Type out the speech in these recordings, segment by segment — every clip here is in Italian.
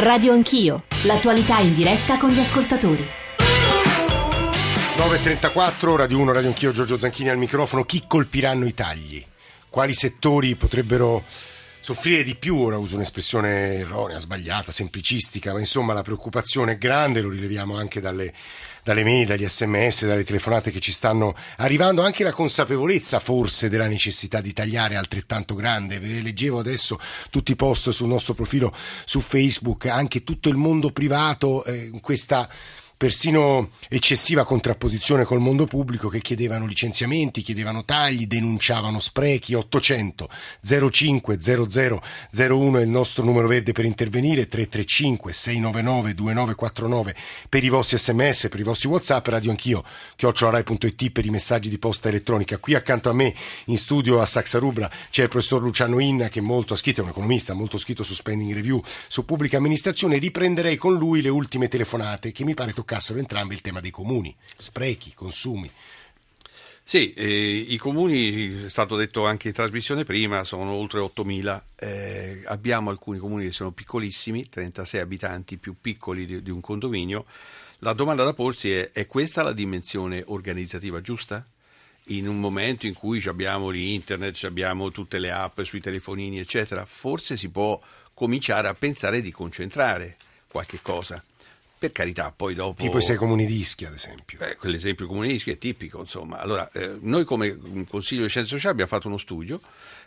Radio Anch'io, l'attualità in diretta con gli ascoltatori. 9.34, Radio 1, Radio Anch'io, Giorgio Zanchini al microfono. Chi colpiranno i tagli? Quali settori potrebbero soffrire di più? Ora uso un'espressione erronea, sbagliata, semplicistica, ma insomma la preoccupazione è grande, lo rileviamo anche dalle, dalle mail, dagli sms, dalle telefonate che ci stanno arrivando, anche la consapevolezza forse della necessità di tagliare altrettanto grande. Leggevo adesso tutti i post sul nostro profilo su Facebook, anche tutto il mondo privato eh, questa persino eccessiva contrapposizione col mondo pubblico che chiedevano licenziamenti, chiedevano tagli, denunciavano sprechi. 800 05 00 01 è il nostro numero verde per intervenire, 335 699 2949 per i vostri sms, per i vostri whatsapp, radio anch'io, chiocciolarai.it per i messaggi di posta elettronica. Qui accanto a me in studio a Saxa Rubra c'è il professor Luciano Inna che molto ha scritto, è un economista, molto scritto su spending review, su pubblica amministrazione. Riprenderei con lui le ultime telefonate che mi pare toccare toccassero entrambi il tema dei comuni, sprechi, consumi. Sì, eh, i comuni, è stato detto anche in trasmissione prima, sono oltre 8.000. Eh, abbiamo alcuni comuni che sono piccolissimi, 36 abitanti più piccoli di, di un condominio. La domanda da porsi è, è questa la dimensione organizzativa giusta? in un momento in cui abbiamo l'internet, abbiamo tutte le app sui telefonini, eccetera, forse si può cominciare a pensare di concentrare qualche cosa. Per carità, poi dopo... Tipo i sei comuni di Ischia, ad esempio. Eh, quell'esempio comune di Ischia è tipico, insomma. Allora, eh, noi come Consiglio di Scienze Sociali abbiamo fatto uno studio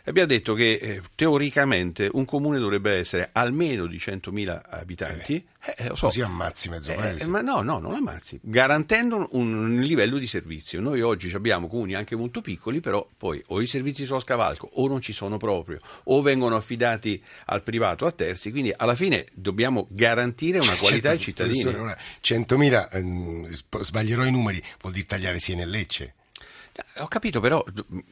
e abbiamo detto che eh, teoricamente un comune dovrebbe essere almeno di 100.000 abitanti. Eh, eh, so. Così ammazzi mezzo eh, paese. ma no, no, non ammazzi, garantendo un, un livello di servizio. Noi oggi abbiamo comuni anche molto piccoli, però poi o i servizi sono a scavalco o non ci sono proprio, o vengono affidati al privato, a terzi, quindi alla fine dobbiamo garantire una qualità certo, ai cittadini. Ora, 100.000, ehm, sbaglierò i numeri, vuol dire tagliare Siena e Lecce. Ho capito, però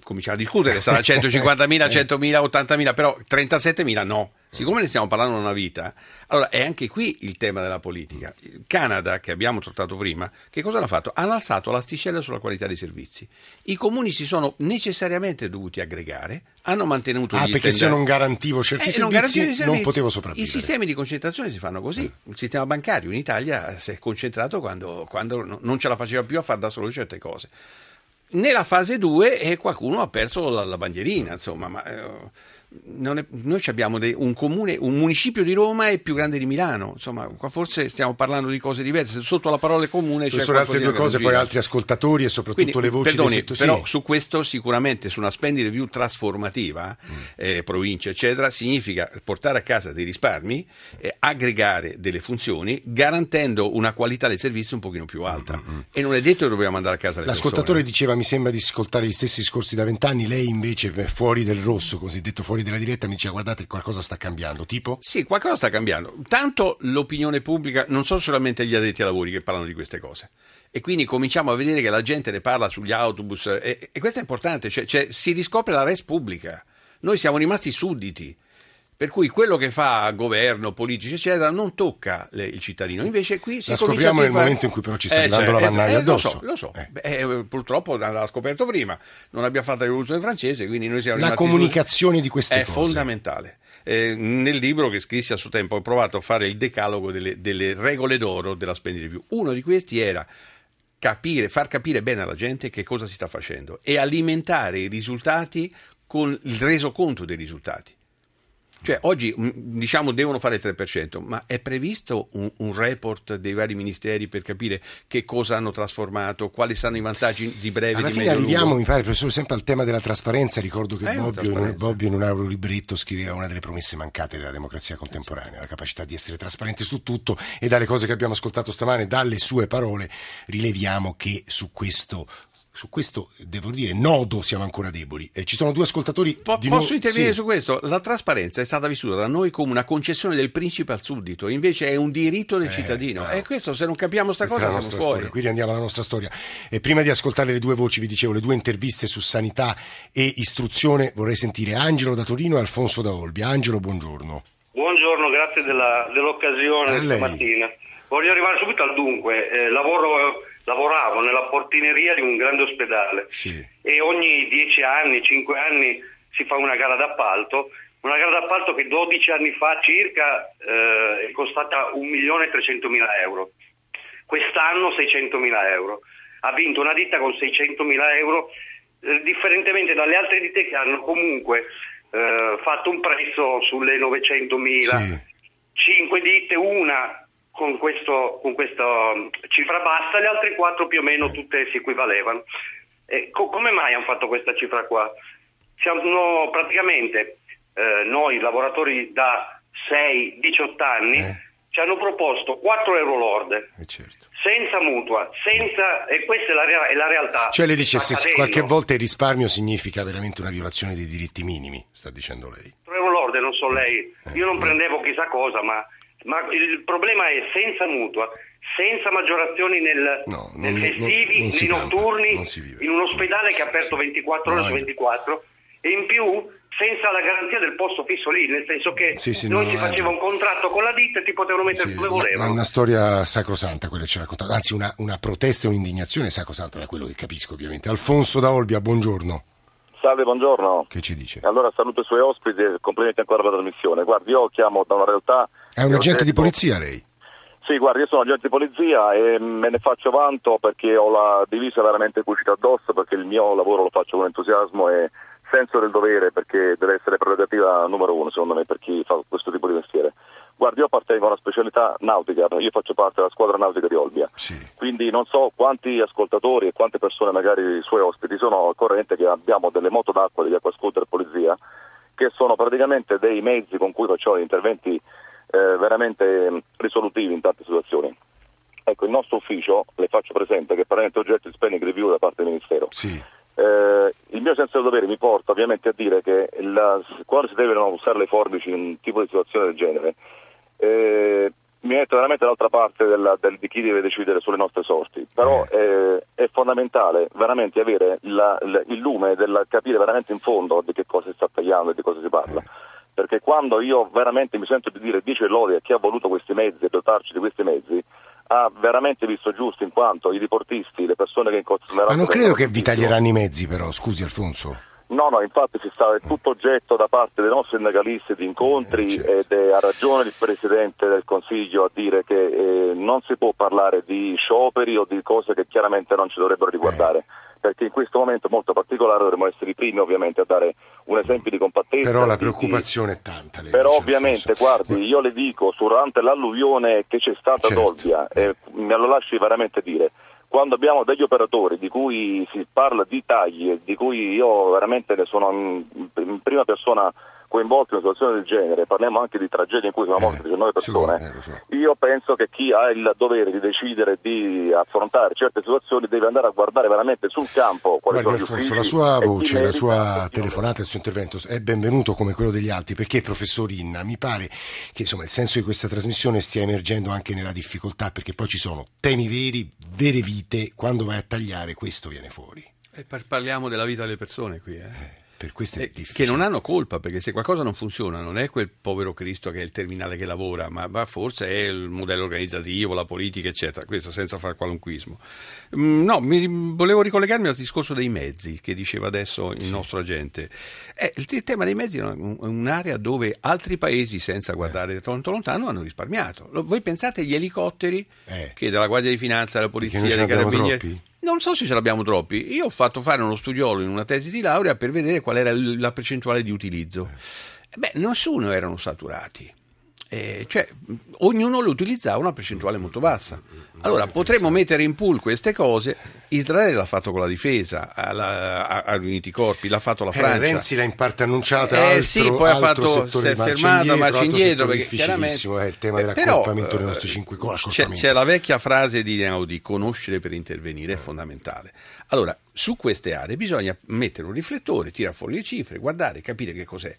cominciamo a discutere, sarà 150.000, 100.000, 80.000, però 37.000 no. Siccome ne stiamo parlando una vita, allora è anche qui il tema della politica. Il Canada, che abbiamo trattato prima, che cosa l'ha fatto? Hanno alzato l'asticella sulla qualità dei servizi. I comuni si sono necessariamente dovuti aggregare, hanno mantenuto ah, gli perché se non garantivo certi eh, servizi, non, servizi, non potevo sopravvivere. I sistemi di concentrazione si fanno così. Il sistema bancario in Italia si è concentrato quando, quando non ce la faceva più a fare da solo certe cose. Nella fase 2 eh, qualcuno ha perso la, la bandierina, insomma, ma eh, è, noi abbiamo dei, un comune, un municipio di Roma è più grande di Milano, insomma, qua forse stiamo parlando di cose diverse. Sotto la parola comune c'è sono altre due cose, poi altri ascoltatori e soprattutto Quindi, le voci perdoni, del però sì. su questo sicuramente su una spending review trasformativa, mm. eh, provincia eccetera, significa portare a casa dei risparmi, eh, aggregare delle funzioni, garantendo una qualità del servizio un pochino più alta. Mm-hmm. E non è detto che dobbiamo andare a casa le L'ascoltatore persone. diceva mi sembra di ascoltare gli stessi discorsi da vent'anni, lei invece fuori del rosso, cosiddetto fuori della diretta, mi diceva guardate qualcosa sta cambiando, tipo? Sì, qualcosa sta cambiando. Tanto l'opinione pubblica, non sono solamente gli addetti ai lavori che parlano di queste cose. E quindi cominciamo a vedere che la gente ne parla sugli autobus e, e questo è importante, cioè, cioè si riscopre la res pubblica. Noi siamo rimasti sudditi. Per cui quello che fa governo, politici, eccetera, non tocca le, il cittadino. Invece qui si la scopriamo nel fare... momento in cui però ci sta eh, arrivando cioè, la mannaia eh, addosso. Lo so, lo so. Eh. Beh, purtroppo l'ha scoperto prima. Non abbiamo fatto la rivoluzione francese, quindi noi siamo La comunicazione su... di queste è cose. È fondamentale. Eh, nel libro che scrissi a suo tempo ho provato a fare il decalogo delle, delle regole d'oro della spending review. Uno di questi era capire, far capire bene alla gente che cosa si sta facendo e alimentare i risultati con il resoconto dei risultati. Cioè oggi diciamo devono fare il 3%, ma è previsto un, un, report dei vari ministeri per capire che cosa hanno trasformato, quali saranno i vantaggi di breve Alla di fine arriviamo, lungo. mi pare, professore, sempre al tema della trasparenza. Ricordo che Eh, Bobbio, in. Bobbio in un aurolibretto scriveva una delle promesse mancate della democrazia contemporanea, la capacità di essere trasparente su tutto e dalle cose che abbiamo ascoltato stamane, dalle sue parole, rileviamo che su questo su questo devo dire nodo siamo ancora deboli. Eh, ci sono due ascoltatori. Po- di posso nu- intervenire sì. su questo? La trasparenza è stata vissuta da noi come una concessione del principe al suddito, invece è un diritto del Eh, cittadino. bravo. E questo, se non capiamo sta Questa cosa, siamo fuori. storia, qui riandiamo alla nostra storia. E prima di ascoltare le due voci, vi dicevo, le due interviste su sanità e istruzione, vorrei sentire Angelo da Torino e Alfonso da Olbia. Angelo, buongiorno. Buongiorno, grazie della- dell'occasione stamattina. Voglio arrivare subito al dunque. Eh, lavoro- lavoravo nella portineria di un grande ospedale Sì. e ogni dieci anni, cinque anni si fa una gara d'appalto una gara d'appalto che 12 anni fa circa eh, è costata 1.300.000 euro, quest'anno 600.000 euro. Ha vinto una ditta con 600.000 euro, eh, differentemente dalle altre ditte che hanno comunque eh, fatto un prezzo sulle 900.000. Sì. Cinque ditte, una con, questo, con questa um, cifra bassa, le altre quattro più o meno tutte si equivalevano. E co- come mai hanno fatto questa cifra qua? Siamo praticamente eh, noi lavoratori da 6-18 anni Eh. ci hanno proposto 4 euro lorde Eh, certo. senza mutua, senza, e questa è la, rea- è la realtà. Cioè lei dice se qualche volta il risparmio significa veramente una violazione dei diritti minimi, sta dicendo lei. 4 euro lorde, non so lei, Eh, io non prendevo chissà cosa, ma, ma il problema è senza mutua, senza maggiorazioni nel, No, nei non- festivi, non- non nei campa, notturni, vive. in un ospedale che è aperto 24 ore No, su è- 24 e in più senza la garanzia del posto fisso lì, nel senso che Sì, sì, non no, si no, faceva un ragione. contratto con la ditta e ti potevano mettere Sì, dove ma- ma volevano. una storia sacrosanta quella che ci ha raccontato, anzi una, una protesta e un'indignazione sacrosanta da quello che capisco ovviamente. Alfonso da Olbia, buongiorno, Salve, buongiorno. che ci dice? Allora saluto i suoi ospiti e complimenti ancora per la trasmissione. Guardi, io chiamo da una realtà... È un agente di detto- polizia lei? Sì, guardi, io sono agente di polizia e me ne faccio vanto perché ho la divisa veramente cucita addosso, perché il mio lavoro lo faccio con entusiasmo e senso del dovere, perché deve essere prerogativa numero uno, secondo me, per chi fa questo tipo di mestiere. Guardi, io appartengo a una specialità nautica, io faccio parte della squadra nautica di Olbia. Sì. Quindi non so quanti ascoltatori e quante persone, magari i suoi ospiti, sono al corrente che abbiamo delle moto d'acqua, degli acquascooter polizia, che sono praticamente dei mezzi con cui facciamo gli interventi eh, veramente eh, risolutivi in tante situazioni. Ecco, il nostro ufficio, le faccio presente, che è praticamente oggetto di spending review da parte del Ministero. Sì. Eh, il mio senso del dovere mi porta ovviamente a dire che la- quando si devono usare le forbici in un tipo di situazione del genere, eh, mi metto veramente dall'altra parte della- del- di chi deve decidere sulle nostre sorti, però eh, è fondamentale veramente avere la- il- il lume del capire veramente in fondo di che cosa si sta tagliando e di cosa si parla. Perché quando io veramente mi sento di dire dice lode a chi ha voluto questi mezzi e dotarci di questi mezzi, ha veramente visto giusto in quanto i diportisti, le persone che incontreranno... Ma non credo che vi taglieranno i mezzi però, scusi Alfonso. No, no, infatti si sta, è tutto oggetto da parte dei nostri sindacalisti di incontri Eh, certo. ed ha ragione il Presidente del Consiglio a dire che eh, non si può parlare di scioperi o di cose che chiaramente non ci dovrebbero riguardare, perché in questo momento molto particolare dovremmo essere i primi ovviamente a dare un esempio di compattezza. Però la preoccupazione è tanta. lei però ovviamente, guardi, io le dico, durante l'alluvione che c'è stata Certo. ad Olbia, e me lo lasci veramente dire, quando abbiamo degli operatori di cui si parla di tagli e di cui io veramente ne sono in, in prima persona coinvolto in una situazione del genere, parliamo anche di tragedie in cui sono Eh, morte 19 persone, sì, eh, so. io penso che chi ha il dovere di decidere di affrontare certe situazioni deve andare a guardare veramente sul campo quali Guardi sono Alfonso, la sua voce, la sua e telefonata, il suo intervento è benvenuto come quello degli altri perché professor Inna mi pare che insomma, il senso di questa trasmissione stia emergendo anche nella difficoltà perché poi ci sono temi veri, vere vite, quando vai a tagliare questo viene fuori. E par- parliamo della vita delle persone qui, eh. Per questo è Eh, difficile. che non hanno colpa, perché se qualcosa non funziona non è quel povero Cristo che è il terminale che lavora, ma, ma forse è il modello organizzativo, la politica, eccetera. Questo senza fare qualunquismo. Mm, no, mi, volevo ricollegarmi al discorso dei mezzi che diceva adesso il nostro agente. Eh, il, il tema dei mezzi è un- un'area dove altri paesi, senza guardare tanto lontano, hanno risparmiato. Lo- Voi pensate agli elicotteri Eh. che della Guardia di Finanza, Perché Polizia, abbiamo Carabinieri... Non so se ce l'abbiamo troppi. Io ho fatto fare uno studiolo in una tesi di laurea per vedere qual era la percentuale di utilizzo. Eh Beh, nessuno erano saturati. Eh, cioè, ognuno lo utilizzava una percentuale molto bassa. Allora, potremmo mettere in pool queste cose. Israele l'ha fatto con la difesa, alla- ha, riunito i corpi, l'ha fatto la Eh, Francia. Renzi l'ha in parte annunciata, Eh, altro, sì, poi ha fatto, si è di marcia fermato, indietro, perché difficilissimo chiaramente... è il tema Però, dell'accorpamento dei eh, nostri cinque co- c'è, c'è la vecchia frase di Einaudi, conoscere per intervenire è fondamentale. Allora, su queste aree bisogna mettere un riflettore, tirare fuori le cifre, guardare, capire che cos'è.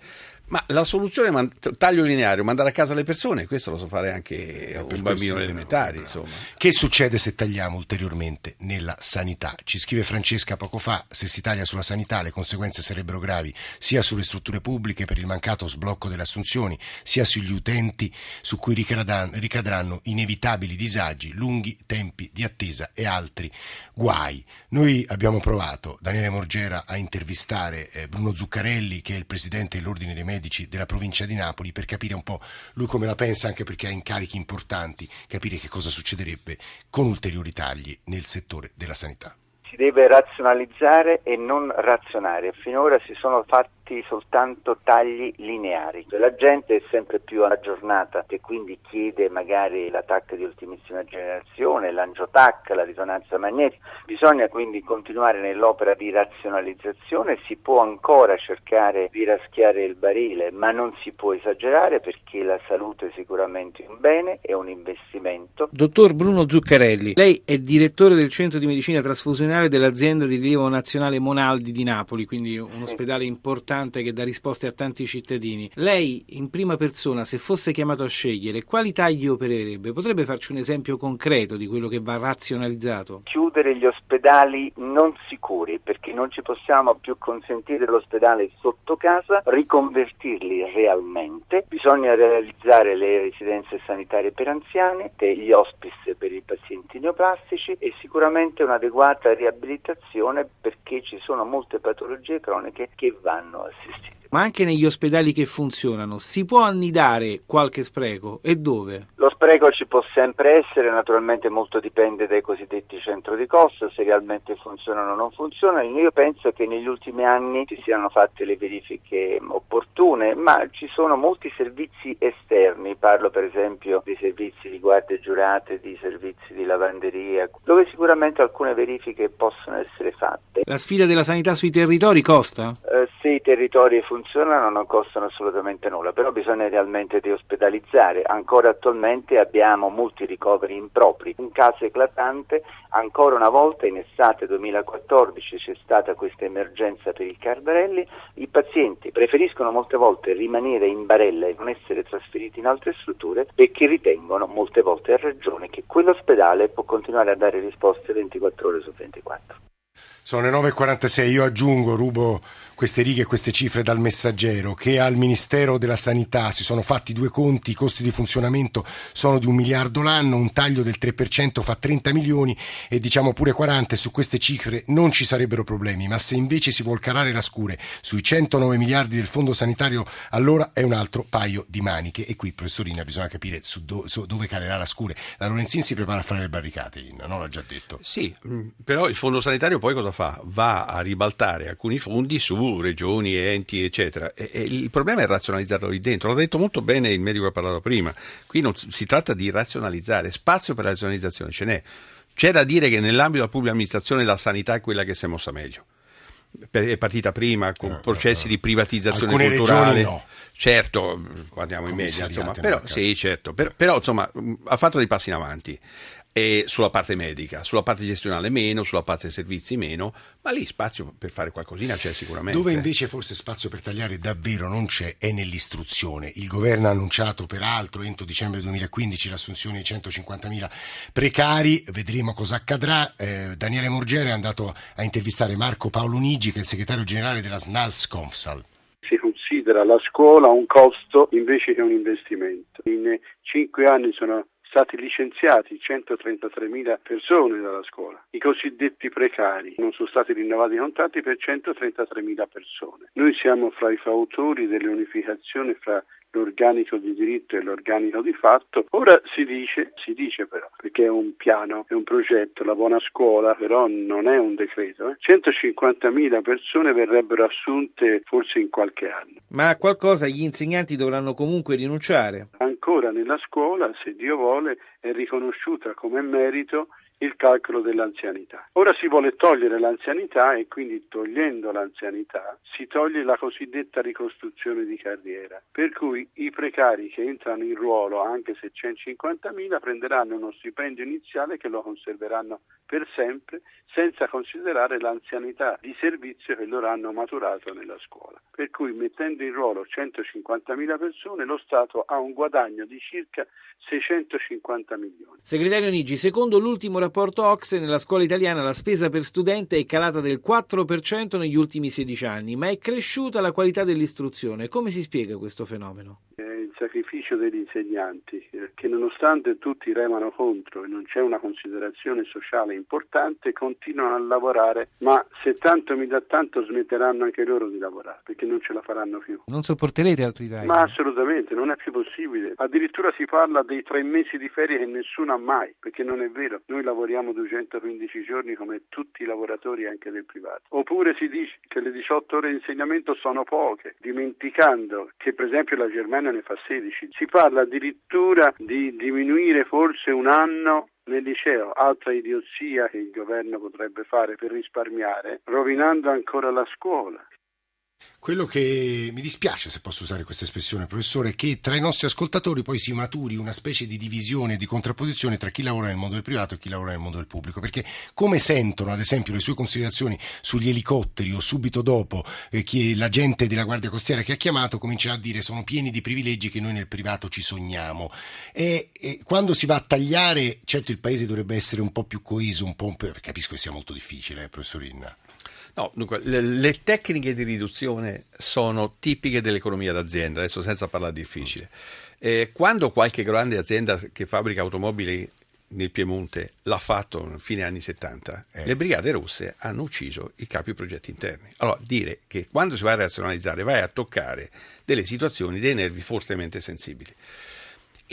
Ma la soluzione è man- taglio lineare, mandare a casa le persone, questo lo so fare anche Per un questo bambino elementare, insomma. Che succede se tagliamo ulteriormente nella sanità? Ci scrive Francesca poco fa, se si taglia sulla sanità le conseguenze sarebbero gravi sia sulle strutture pubbliche per il mancato sblocco delle assunzioni, sia sugli utenti su cui ricadran- ricadranno inevitabili disagi, lunghi tempi di attesa e altri guai. Noi abbiamo provato, Daniele Morgera, a intervistare eh, Bruno Zuccarelli, che è il presidente dell'Ordine dei Medici medici della provincia di Napoli per capire un po' lui come la pensa, anche perché ha incarichi importanti, capire che cosa succederebbe con ulteriori tagli nel settore della sanità. Si deve razionalizzare e non razionare. Finora si sono fatti fatti soltanto tagli lineari. La gente è sempre più aggiornata e quindi chiede magari l'attacco di ultimissima generazione, l'angiotac, la risonanza magnetica. Bisogna quindi continuare nell'opera di razionalizzazione, si può ancora cercare di raschiare il barile, ma non si può esagerare perché la salute è sicuramente un bene, è un investimento. Dottor Bruno Zuccarelli, lei è direttore del centro di medicina trasfusionale dell'azienda di rilievo nazionale Monaldi di Napoli, quindi un ospedale importante importante che dà risposte a tanti cittadini. Lei, in prima persona, se fosse chiamato a scegliere, quali tagli opererebbe? Potrebbe farci un esempio concreto di quello che va razionalizzato? Chiudere gli ospedali non sicuri, perché non ci possiamo più consentire l'ospedale sotto casa, riconvertirli realmente. Bisogna realizzare le residenze sanitarie per anziani, gli hospice per i pazienti neoplastici e sicuramente un'adeguata riabilitazione perché ci sono molte patologie croniche che vanno assistir. Ma anche negli ospedali che funzionano si può annidare qualche spreco e dove? Lo spreco ci può sempre essere, naturalmente molto dipende dai cosiddetti centro di costo, se realmente funzionano o non funzionano. Io penso che negli ultimi anni si siano fatte le verifiche opportune, ma ci sono molti servizi esterni, parlo per esempio di servizi di guardie giurate, di servizi di lavanderia, dove sicuramente alcune verifiche possono essere fatte. La sfida della sanità sui territori costa? Eh, se i territori funzionano non costano assolutamente nulla, però bisogna realmente deospedalizzare. Ancora attualmente abbiamo molti ricoveri impropri. Un caso eclatante, ancora una volta in estate 2014 c'è stata questa emergenza per il Cardarelli, i pazienti preferiscono molte volte rimanere in barella e non essere trasferiti in altre strutture perché ritengono molte volte a ragione che quell'ospedale può continuare a dare risposte 24 ore su 24. Sono le 9.46, io aggiungo, rubo queste righe e queste cifre dal messaggero, che al Ministero della Sanità si sono fatti due conti, i costi di funzionamento sono di un miliardo l'anno, un taglio del 3% fa 30 milioni e diciamo pure 40 e su queste cifre non ci sarebbero problemi, ma se invece si vuol calare la scure sui 109 miliardi del fondo sanitario allora è un altro paio di maniche e qui professorina bisogna capire su, do, su dove calerà la scure. La Lorenzin si prepara a fare le barricate, Inna, no? L'ha già detto. Sì, mm, però il fondo sanitario poi cosa fa? Va a ribaltare alcuni fondi su regioni, enti, eccetera. E, e il problema è razionalizzarlo lì dentro. L'ha detto molto bene il medico che ha parlato prima. Qui non si tratta di razionalizzare, spazio per la razionalizzazione ce n'è. C'è da dire che nell'ambito della pubblica amministrazione la sanità è quella che si è mossa meglio è partita prima con eh, processi eh, di privatizzazione Alcune culturale. No. Certo, guardiamo in media, insomma, però, sì, certo, per, però insomma, ha fatto dei passi in avanti e sulla parte medica, sulla parte gestionale meno, sulla parte servizi meno, ma lì spazio per fare qualcosina c'è sicuramente. Dove invece forse spazio per tagliare davvero non c'è è nell'istruzione. Il governo ha annunciato peraltro entro dicembre 2015 l'assunzione di 150.000 precari, vedremo cosa accadrà. Eh, Daniele Morgere è andato a intervistare Marco Paolo Nigi che è il segretario generale della SNALS Confsal si considera la scuola un costo invece che un investimento. In cinque anni sono stati licenziati 133.000 persone dalla scuola. I cosiddetti precari non sono stati rinnovati i contratti per 133.000 persone. Noi siamo fra i fautori delle unificazioni fra l'organico di diritto e l'organico di fatto. Ora si dice, si dice però, perché è un piano, è un progetto, la buona scuola, però non è un decreto. Eh. 150.000 persone verrebbero assunte forse in qualche anno. Ma a qualcosa gli insegnanti dovranno comunque rinunciare. Ancora nella scuola, se Dio vuole, è riconosciuta come merito il calcolo dell'anzianità. Ora si vuole togliere l'anzianità e quindi togliendo l'anzianità si toglie la cosiddetta ricostruzione di carriera, per cui i precari che entrano in ruolo anche se c'è 50.000 prenderanno uno stipendio iniziale che lo conserveranno per sempre senza considerare l'anzianità di servizio che loro hanno maturato nella scuola. Per cui mettendo in ruolo 150.000 persone lo Stato ha un guadagno di circa 650 milioni. Segretario Nigi, secondo l'ultimo rapporto Ocse, nella scuola italiana la spesa per studente è calata del 4% negli ultimi 16 anni, ma è cresciuta la qualità dell'istruzione. Come si spiega questo fenomeno? Sacrificio degli insegnanti, eh, che nonostante tutti remano contro e non c'è una considerazione sociale importante, continuano a lavorare, ma se tanto mi dà tanto smetteranno anche loro di lavorare, perché non ce la faranno più. Non sopporterete altri tagli? Ma assolutamente, non è più possibile. Addirittura si parla dei tre mesi di ferie che nessuno ha mai, perché non è vero. Noi lavoriamo 215 giorni come tutti i lavoratori anche del privato. Oppure si dice che le 18 ore di insegnamento sono poche, dimenticando che per esempio la Germania ne fa 16. Si parla addirittura di diminuire forse un anno nel liceo, altra idiozia che il governo potrebbe fare per risparmiare, rovinando ancora la scuola. Quello che mi dispiace, se posso usare questa espressione, professore, è che tra i nostri ascoltatori poi si maturi una specie di divisione, di contrapposizione tra chi lavora nel mondo del privato e chi lavora nel mondo del pubblico. Perché come sentono, ad esempio, le sue considerazioni sugli elicotteri o subito dopo eh, chi, la della Guardia Costiera che ha chiamato comincia a dire sono pieni di privilegi che noi nel privato ci sogniamo. E, e quando si va a tagliare, certo il paese dovrebbe essere un po' più coeso, un po' più, capisco che sia molto difficile, eh, professorina. No, dunque, le, le, tecniche di riduzione sono tipiche dell'economia d'azienda, adesso senza parlare difficile. Eh, quando qualche grande azienda che fabbrica automobili nel Piemonte l'ha fatto a fine anni 70, eh. le brigate rosse hanno ucciso i capi progetti interni. Allora, dire che quando si va a razionalizzare vai a toccare delle situazioni, dei nervi fortemente sensibili.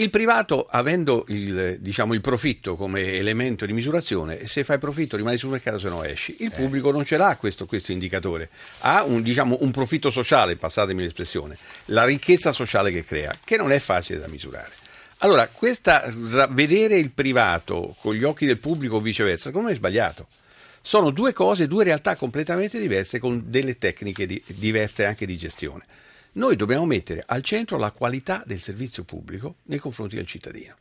Il privato, avendo il, diciamo, il, profitto come elemento di misurazione, se fai profitto rimani sul mercato, se no esci. Il eh. pubblico non ce l'ha questo, questo indicatore, ha un, diciamo, un, profitto sociale, passatemi l'espressione, la ricchezza sociale che crea, che non è facile da misurare. Allora, questa, vedere il privato con gli occhi del pubblico o viceversa, secondo me è sbagliato. Sono due cose, due realtà completamente diverse con delle tecniche di, diverse anche di gestione. Noi dobbiamo mettere al centro la qualità del servizio pubblico nei confronti del cittadino.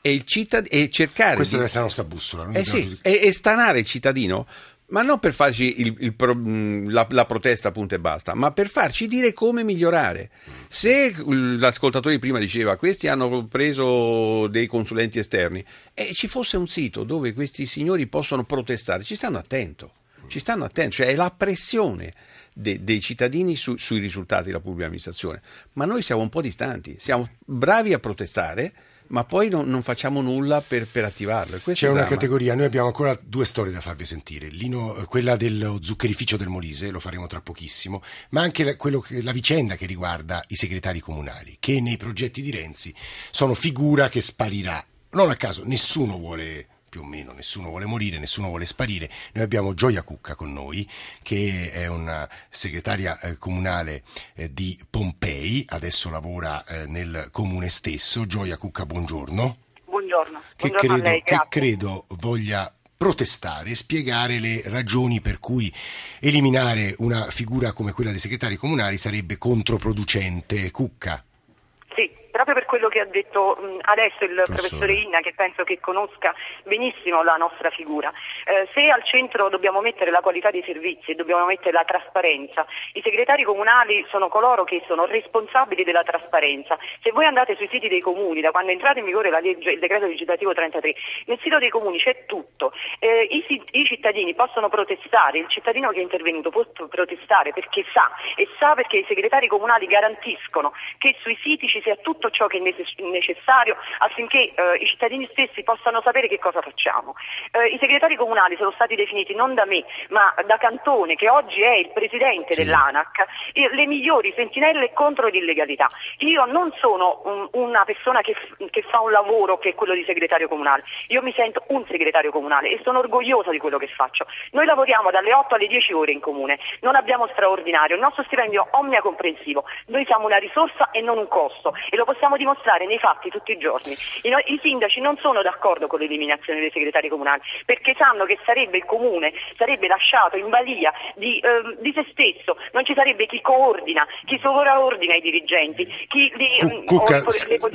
E, cittad- e cercare Questa di... deve essere la nostra bussola. Eh sì, e, e stanare il cittadino ma non per farci il, il, la, la, protesta punto e basta, ma per farci dire come migliorare. Se l'ascoltatore prima diceva questi hanno preso dei consulenti esterni e ci fosse un sito dove questi signori possono protestare, ci stanno attento, ci stanno attento, cioè è la pressione de, dei cittadini su, sui risultati della pubblica amministrazione. Ma noi siamo un po' distanti, siamo bravi a protestare, ma poi non, non facciamo nulla per, per attivarlo. C'è una categoria, noi abbiamo ancora due storie da farvi sentire, Lino, quella dello zuccherificio del Molise, lo faremo tra pochissimo, ma anche la, che, la vicenda che riguarda i segretari comunali, che nei progetti di Renzi sono figura che sparirà. Non a caso, nessuno vuole più o meno nessuno vuole morire, nessuno vuole sparire. Noi abbiamo Gioia Cucca con noi, che è una segretaria eh, comunale eh, di Pompei, adesso lavora eh, nel comune stesso. Gioia Cucca, buongiorno. Buongiorno. Che, buongiorno credo, lei, che credo voglia protestare, spiegare le ragioni per cui eliminare una figura come quella dei segretari comunali sarebbe controproducente. Cucca proprio per quello che ha detto adesso il professore. professore Inna, che penso che conosca benissimo la nostra figura. Eh, se al centro dobbiamo mettere la qualità dei servizi e dobbiamo mettere la trasparenza, i segretari comunali sono coloro che sono responsabili della trasparenza. Se voi andate sui siti dei comuni, da quando è entrato in vigore legge, il decreto legislativo 33, nel sito dei comuni c'è tutto. Eh, i, i cittadini possono protestare, il cittadino che è intervenuto può protestare perché sa e sa perché i segretari comunali garantiscono che sui siti ci sia tutto ciò che necessario affinché eh, i cittadini stessi possano sapere che cosa facciamo. Eh, I segretari comunali sono stati definiti non da me, ma da Cantone, che oggi è il presidente sì. dell'ANAC, le migliori sentinelle contro l'illegalità. Io non sono un, una persona che, che, fa un lavoro che è quello di segretario comunale, io mi sento un segretario comunale e sono orgogliosa di quello che faccio. Noi lavoriamo dalle 8 alle 10 ore in comune, non abbiamo straordinario, il nostro stipendio è omnicomprensivo, noi siamo una risorsa e non un costo e lo possiamo dimostrare nei fatti tutti i giorni. I, I, sindaci non sono d'accordo con l'eliminazione dei segretari comunali perché sanno che sarebbe il comune, sarebbe lasciato in balia di, eh, di se stesso, non ci sarebbe chi coordina, chi sovraordina i dirigenti, chi li, mm, Cucca,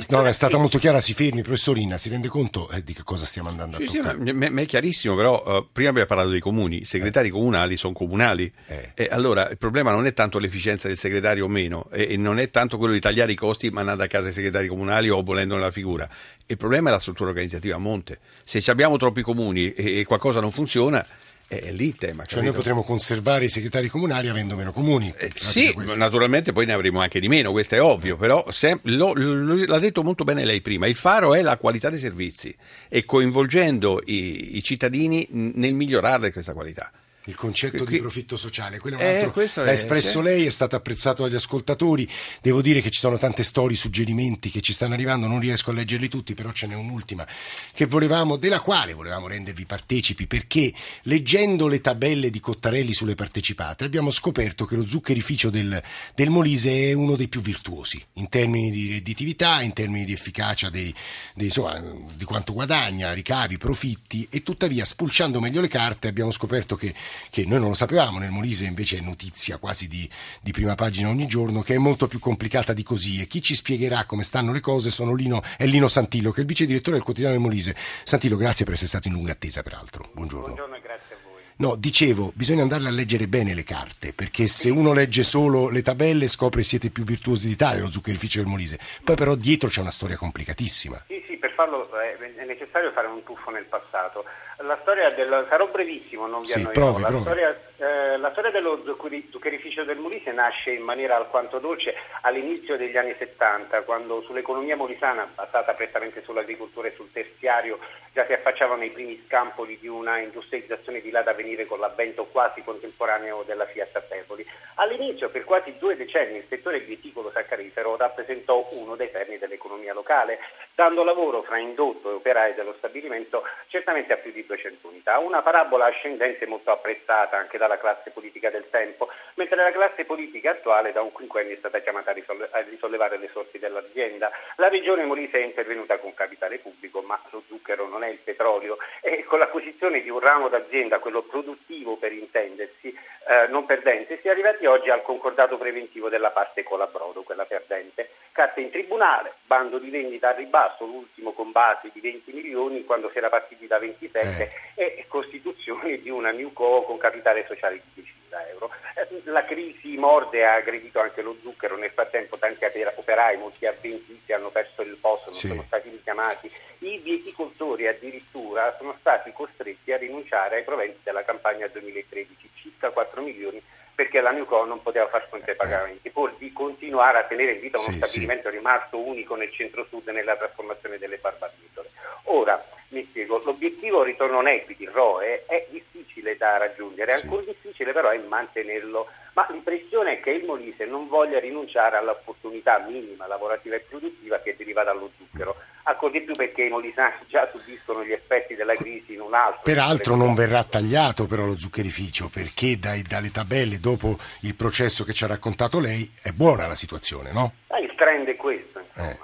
no, è stata molto chiara, si fermi, professorina, si rende conto eh, di che cosa stiamo andando sì, a toccare? Sì, ma, è chiarissimo, però uh, prima abbiamo parlato dei comuni, i segretari eh. comunali sono comunali eh. e allora il problema non è tanto l'efficienza del segretario o meno e, e non è tanto quello di tagliare i costi mandando a casa i segretari comunali o abolendo la figura. Il problema è la struttura organizzativa a monte. Se abbiamo troppi comuni e, e qualcosa non funziona, È lì il tema. Cioè capito? noi potremo conservare i segretari comunali avendo meno comuni. Eh, sì, naturalmente poi ne avremo anche di meno, questo è ovvio, però sem- lo- lo- l'ha detto molto bene lei prima, il faro è la qualità dei servizi e coinvolgendo i, i cittadini nel migliorare questa qualità. Il concetto Qui- di profitto sociale, quello è un Eh, altro. questo L'ha espresso sì. lei, è stato apprezzato dagli ascoltatori. Devo dire che ci sono tante storie, suggerimenti che ci stanno arrivando, non riesco a leggerli tutti, però ce n'è un'ultima che volevamo, della quale volevamo rendervi partecipi, perché leggendo le tabelle di Cottarelli sulle partecipate abbiamo scoperto che lo zuccherificio del, del Molise è uno dei più virtuosi in termini di redditività, in termini di efficacia dei, dei- insomma, di quanto guadagna, ricavi, profitti e tuttavia spulciando meglio le carte abbiamo scoperto che che noi non lo sapevamo, nel Molise invece è notizia quasi di, di prima pagina ogni giorno, che è molto più complicata di così e chi ci spiegherà come stanno le cose sono Lino, è Lino Santillo, che è il vice direttore del quotidiano del Molise. Santillo, grazie per essere stato in lunga attesa, peraltro. Buongiorno. Buongiorno e grazie a voi. No, dicevo, bisogna andarle a leggere bene le carte, perché se uno legge solo le tabelle scopre siete più virtuosi d'Italia, lo zuccherificio del Molise. Poi però dietro c'è una storia complicatissima. Sì, sì, farlo è, è necessario fare un tuffo nel passato. La storia del... sarò brevissimo, non vi Sì, annoierò. provi, la, provi. Storia, eh, la storia dello zuccheri- zuccherificio del Molise nasce in maniera alquanto dolce all'inizio degli anni 70, quando sull'economia molisana, basata prettamente sull'agricoltura e sul terziario, già si affacciavano i primi scampoli di una industrializzazione di là da venire con l'avvento quasi contemporaneo della Fiat a Pepoli. All'inizio, per quasi due decenni, il settore bieticolo saccarifero rappresentò uno dei perni dell'economia locale, dando lavoro fra indotto e operai dello stabilimento certamente a più di 200 unità. Una parabola ascendente molto apprezzata anche dalla classe politica del tempo, mentre la classe politica attuale da un quinquennio è stata chiamata a risollevare le sorti dell'azienda. La regione Molise è intervenuta con capitale pubblico, ma lo zucchero non è il petrolio e con l'acquisizione di un ramo d'azienda, quello produttivo per intendersi, eh, non perdente, si è arrivati oggi al concordato preventivo della parte colabrodo, quella perdente. Carte in tribunale, bando di vendita a ribasso, l'ultimo con base di 20 milioni quando si era partiti da 27 e costituzione di una new co con capitale sociale di 10.000 euro. Eh, La crisi morde ha aggredito anche lo zucchero, nel frattempo tanti opera- operai, molti avventizi hanno perso il posto, non Sì. sono stati richiamati. I vieticoltori addirittura sono stati costretti a rinunciare ai proventi della campagna 2013, circa 4 milioni perché la Newco non poteva far fronte ai pagamenti, pur di continuare a tenere in vita uno Sì, stabilimento rimasto unico nel centro-sud nella trasformazione delle barbavitole. Ora, mi spiego, l'obiettivo ritorno on equity, ROE, è difficile da raggiungere, è Sì. ancora difficile però è mantenerlo, ma l'impressione è che il Molise non voglia rinunciare all'opportunità minima lavorativa e produttiva che deriva dallo zucchero, ancora di più perché i molisani già subiscono gli effetti della crisi in un altro Peraltro non verrà tagliato però lo zuccherificio perché dai- dalle tabelle dopo il processo che ci ha raccontato lei è buona la situazione, no? Ah, il trend è questo, insomma. Eh.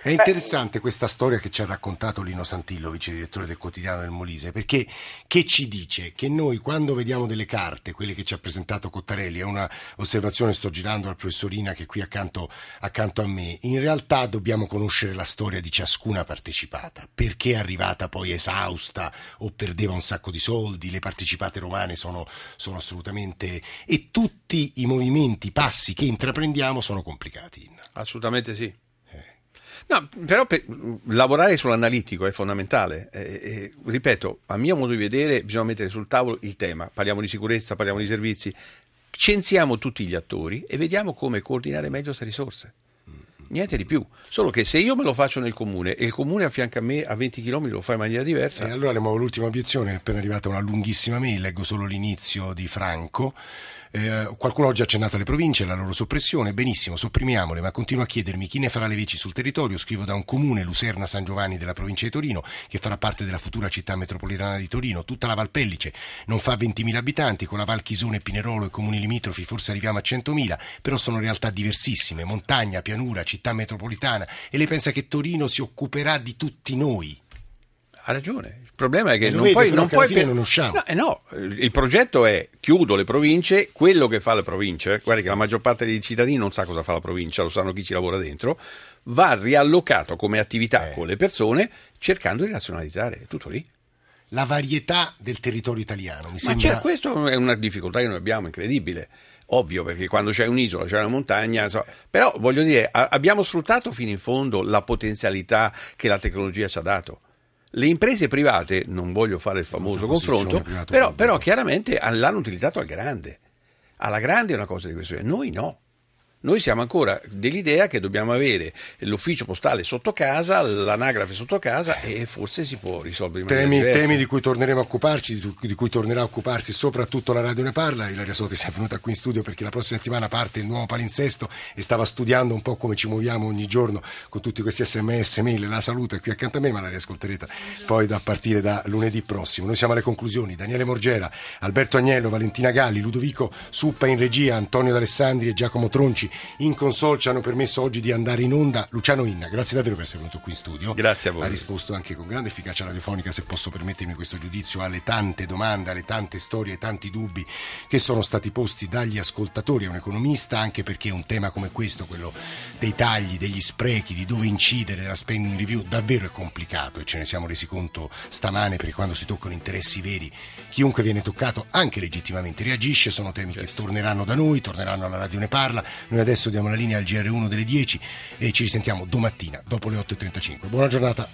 È interessante questa storia che ci ha raccontato Lino Santillo, vice direttore del quotidiano del Molise, perché che ci dice che noi quando vediamo delle carte, quelle che ci ha presentato Cottarelli, è una osservazione, sto girando al professorina che è qui accanto, accanto a me, in realtà dobbiamo conoscere la storia di ciascuna partecipata, perché è arrivata poi esausta o perdeva un sacco di soldi, le partecipate romane sono, sono assolutamente... e tutti i movimenti, i passi che intraprendiamo sono complicati. Assolutamente sì. No, però per, lavorare sull'analitico è fondamentale. Eh, eh, ripeto, a mio modo di vedere, bisogna mettere sul tavolo il tema. Parliamo di sicurezza, parliamo di servizi, censiamo tutti gli attori e vediamo come coordinare meglio queste risorse. Niente di più. Solo che se io me lo faccio nel comune e il comune a fianco a me a 20 km lo fa in maniera diversa. E allora le muovo l'ultima obiezione, è appena arrivata una lunghissima mail, leggo solo l'inizio di Franco. Eh, qualcuno oggi ha accennato alle province, la loro soppressione, benissimo, sopprimiamole, ma continuo a chiedermi chi ne farà le veci sul territorio. Scrivo da un comune, Luserna San Giovanni della provincia di Torino, che farà parte della futura città metropolitana di Torino. Tutta la Valpellice non fa 20.000 abitanti, con la Val Chisone, Pinerolo e comuni limitrofi forse arriviamo a 100.000, però sono realtà diversissime, montagna, pianura, città metropolitana. E lei pensa che Torino si occuperà di tutti noi? Ha ragione. Il problema è che non vede, puoi. Non che puoi fine pe- non usciamo. No, eh no, il progetto è chiudo le province, quello che fa le province, guardi che la maggior parte dei cittadini non sa cosa fa la provincia, lo sanno chi ci lavora dentro, va riallocato come attività Eh. con le persone cercando di razionalizzare, è tutto lì. La varietà del territorio italiano, mi Ma sembra... c'è, questa è una difficoltà che noi abbiamo, incredibile. Ovvio, perché quando c'è un'isola, c'è una montagna, insomma. però voglio dire, a- abbiamo sfruttato fino in fondo la potenzialità che la tecnologia ci ha dato. Le imprese private, non voglio fare il famoso confronto, però, però chiaramente l'hanno utilizzato al grande. Alla grande è una cosa di questo genere, noi no. Noi siamo ancora dell'idea che dobbiamo avere l'ufficio postale sotto casa, l'anagrafe sotto casa e forse si può risolvere in temi, temi di cui torneremo a occuparci, di, cui tornerà a occuparsi soprattutto la Radio Ne Parla. Ilaria Soti è venuta qui in studio perché la prossima settimana parte il nuovo palinsesto e stava studiando un po' come ci muoviamo ogni giorno con tutti questi sms, mail. La saluto è qui accanto a me, ma la riascolterete poi da partire da lunedì prossimo. Noi siamo alle conclusioni. Daniele Morgera, Alberto Agnello, Valentina Galli, Ludovico Suppa in regia, Antonio D'Alessandri e Giacomo Tronci in console ci hanno permesso oggi di andare in onda. Luciano Inna, grazie davvero per essere venuto qui in studio. Grazie a voi. Ha risposto anche con grande efficacia radiofonica, se posso permettermi questo giudizio, alle tante domande, alle tante storie, ai tanti dubbi che sono stati posti dagli ascoltatori. È un economista, anche perché un tema come questo, quello dei tagli, degli sprechi, di dove incidere la spending review, davvero è complicato e ce ne siamo resi conto stamane perché quando si toccano interessi veri, chiunque viene toccato, anche legittimamente, reagisce. Sono temi certo. che torneranno da noi, torneranno alla radio ne parla. Noi adesso diamo la linea al GR1 delle 10 e ci risentiamo domattina dopo le 8.35. Buona giornata.